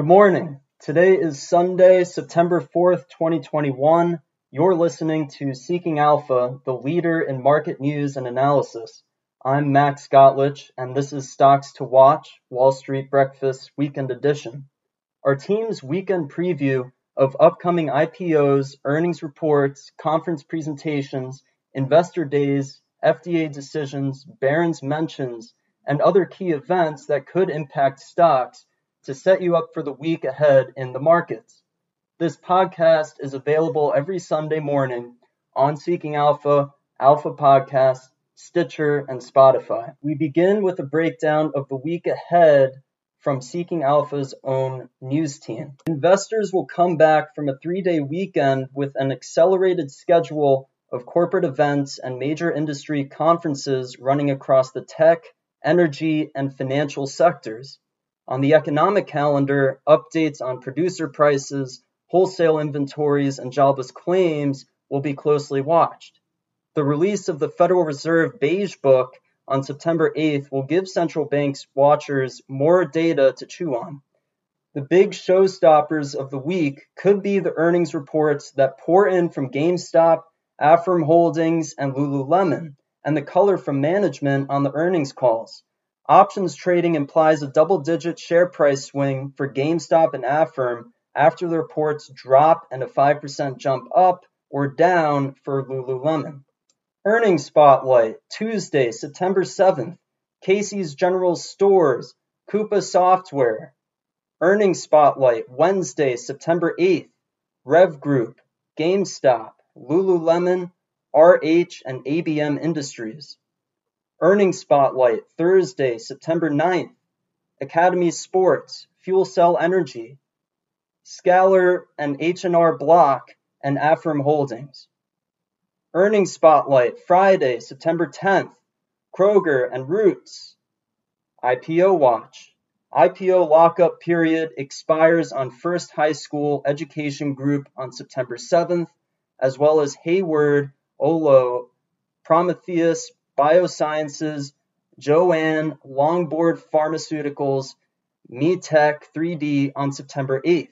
Good morning. Today is Sunday, September 4th, 2021. You're listening to Seeking Alpha, the leader in market news and analysis. I'm Max Gotlich, and this is Stocks to Watch, Wall Street Breakfast Weekend Edition. Our team's weekend preview of upcoming IPOs, earnings reports, conference presentations, investor days, FDA decisions, Barron's mentions, and other key events that could impact stocks to set you up for the week ahead in the markets. This podcast is available every Sunday morning on Seeking Alpha, Alpha Podcast, Stitcher, and Spotify. We begin with a breakdown of the week ahead from Seeking Alpha's own news team. Investors will come back from a three day weekend with an accelerated schedule of corporate events and major industry conferences running across the tech, energy, and financial sectors. On the economic calendar, updates on producer prices, wholesale inventories, and jobless claims will be closely watched. The release of the Federal Reserve Beige Book on September 8th will give central banks watchers more data to chew on. The big showstoppers of the week could be the earnings reports that pour in from GameStop, Affirm Holdings, and Lululemon, and the color from management on the earnings calls. Options trading implies a double-digit share price swing for GameStop and Affirm after the reports drop and a 5% jump up or down for Lululemon. Earnings Spotlight, Tuesday, September 7th. Casey's General Stores, Coupa Software. Earnings Spotlight, Wednesday, September 8th. Rev Group, GameStop, Lululemon, RH, and ABM Industries. Earnings Spotlight, Thursday, September 9th. Academy Sports, Fuel Cell Energy, Zscaler and H&R Block, and Affirm Holdings. Earnings Spotlight, Friday, September 10th. Kroger and Roots. IPO Watch. IPO lockup period expires on First High School Education Group on September 7th, as well as Hayward, Olo, Prometheus, Biosciences, Joann, Longboard Pharmaceuticals, MeTech 3D on September 8th.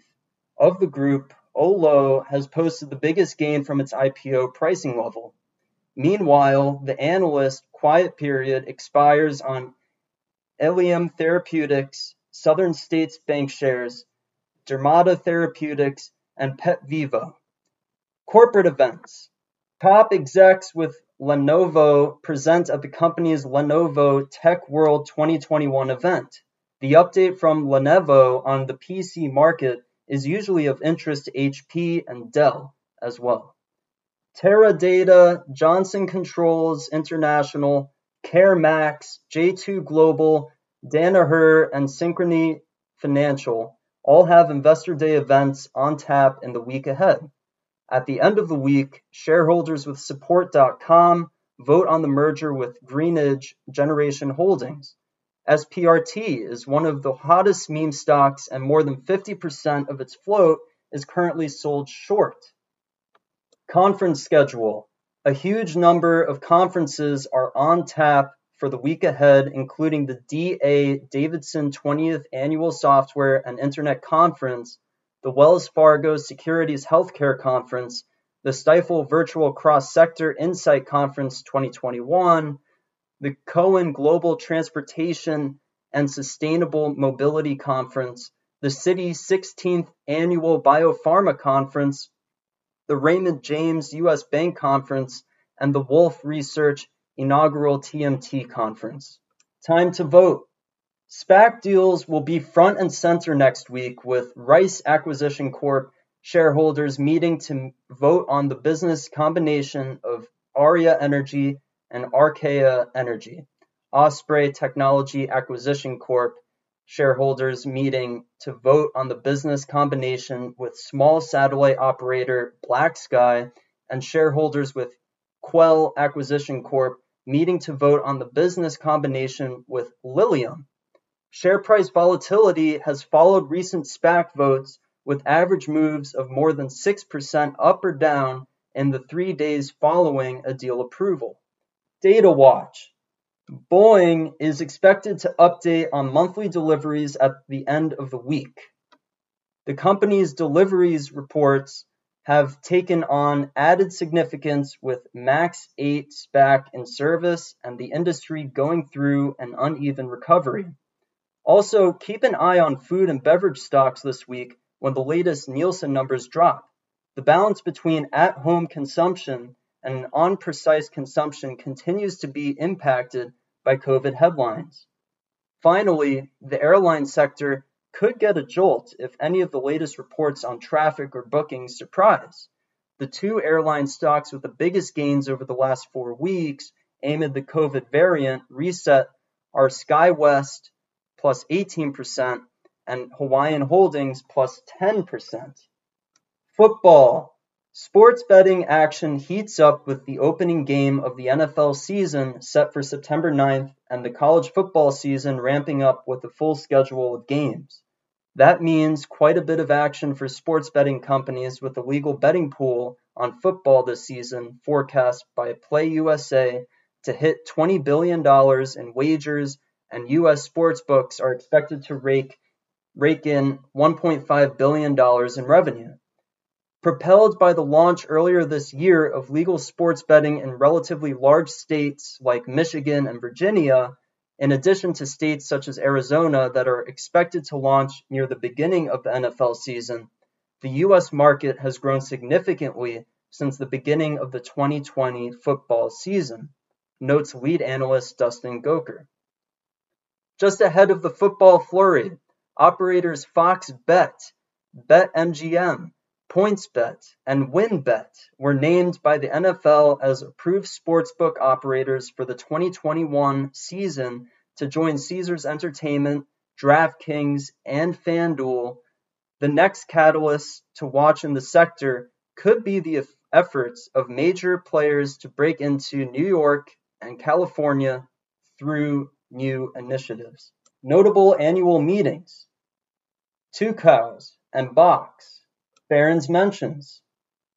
Of the group, Olo has posted the biggest gain from its IPO pricing level. Meanwhile, the analyst quiet period expires on Eliem Therapeutics, Southern States Bancshares, Dermata Therapeutics, and PetVivo. Corporate events. Top execs with Lenovo present at the company's Lenovo Tech World 2021 event. The update from Lenovo on the PC market is usually of interest to HP and Dell as well. Teradata, Johnson Controls International, CareMax, J2 Global, Danaher, and Synchrony Financial all have Investor Day events on tap in the week ahead. At the end of the week, shareholders with Support.com vote on the merger with Greenidge Generation Holdings. SPRT is one of the hottest meme stocks, and more than 50% of its float is currently sold short. Conference schedule. A huge number of conferences are on tap for the week ahead, including the D.A. Davidson 20th Annual Software and Internet Conference the Wells Fargo Securities Healthcare Conference, the Stifel Virtual Cross Sector Insight Conference 2021, the Cowen Global Transportation and Sustainable Mobility Conference, the Citi's 16th Annual Biopharma Conference, the Raymond James U.S. Bank Conference, and the Wolfe Research Inaugural TMT Conference. Time to vote. SPAC deals will be front and center next week with Rice Acquisition Corp shareholders meeting to vote on the business combination of Aria Energy and Archaea Energy. Osprey Technology Acquisition Corp shareholders meeting to vote on the business combination with small satellite operator BlackSky and shareholders with Qell Acquisition Corp meeting to vote on the business combination with Lilium Share price volatility has followed recent SPAC votes with average moves of more than 6% up or down in the three days following a deal approval. Data Watch. Boeing is expected to update on monthly deliveries at the end of the week. The company's deliveries reports have taken on added significance with Max 8 back in service and the industry going through an uneven recovery. Also, keep an eye on food and beverage stocks this week when the latest Nielsen numbers drop. The balance between at home consumption and on premise consumption continues to be impacted by COVID headlines. Finally, the airline sector could get a jolt if any of the latest reports on traffic or bookings surprise. The two airline stocks with the biggest gains over the last four weeks amid the COVID variant reset are SkyWest plus 18% and Hawaiian Holdings plus 10%. Football. Sports betting action heats up with the opening game of the NFL season set for September 9th and the college football season ramping up with a full schedule of games. That means quite a bit of action for sports betting companies with a legal betting pool on football this season forecast by PlayUSA to hit $20 billion in wagers, and U.S. sportsbooks are expected to rake, rake in $1.5 billion in revenue. Propelled by the launch earlier this year of legal sports betting in relatively large states like Michigan and Virginia, in addition to states such as Arizona that are expected to launch near the beginning of the NFL season, the U.S. market has grown significantly since the beginning of the 2020 football season, notes lead analyst Dustin Gouker. Just ahead of the football flurry, operators Fox Bet, BetMGM, PointsBet, and WynnBET were named by the NFL as approved sportsbook operators for the 2021 season to join Caesars Entertainment, DraftKings, and FanDuel. The next catalyst to watch in the sector could be the efforts of major players to break into New York and California through new initiatives. Notable annual meetings Two Cows and Box Barron's mentions.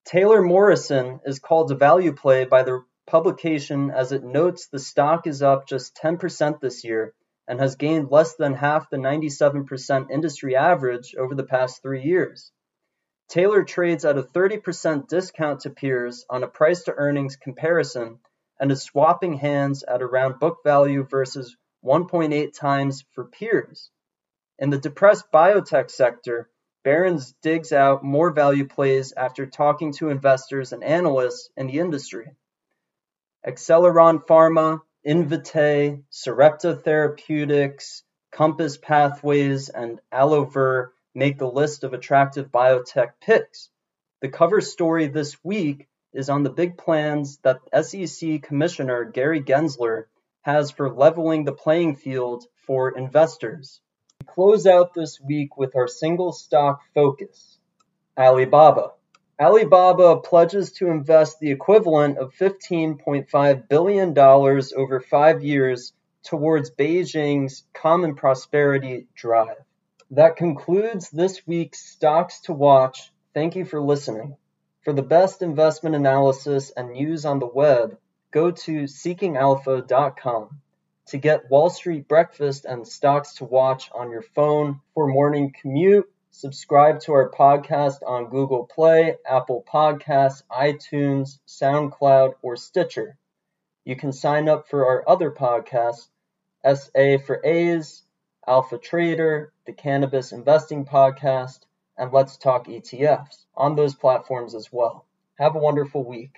Taylor Morrison is called a value play by the publication as it notes the stock is up just 10% this year and has gained less than half the 97% industry average over the past three years. Taylor trades at a 30% discount to peers on a price to earnings comparison and is swapping hands at around book value versus 1.8 times for peers. In the depressed biotech sector, Barron's digs out more value plays after talking to investors and analysts in the industry. Acceleron Pharma, Invitae, Sarepta Therapeutics, Compass Pathways, and AlloVir make the list of attractive biotech picks. The cover story this week is on the big plans that SEC Commissioner Gary Gensler has for leveling the playing field for investors. We close out this week with our single stock focus, Alibaba. Alibaba pledges to invest the equivalent of $15.5 billion over five years towards Beijing's Common Prosperity Drive. That concludes this week's Stocks to Watch. Thank you for listening. For the best investment analysis and news on the web, go to seekingalpha.com to get Wall Street breakfast and stocks to watch on your phone for morning commute. Subscribe to our podcast on Google Play, Apple Podcasts, iTunes, SoundCloud, or Stitcher. You can sign up for our other podcasts, SA for A's, Alpha Trader, the Cannabis Investing Podcast, and Let's Talk ETFs on those platforms as well. Have a wonderful week.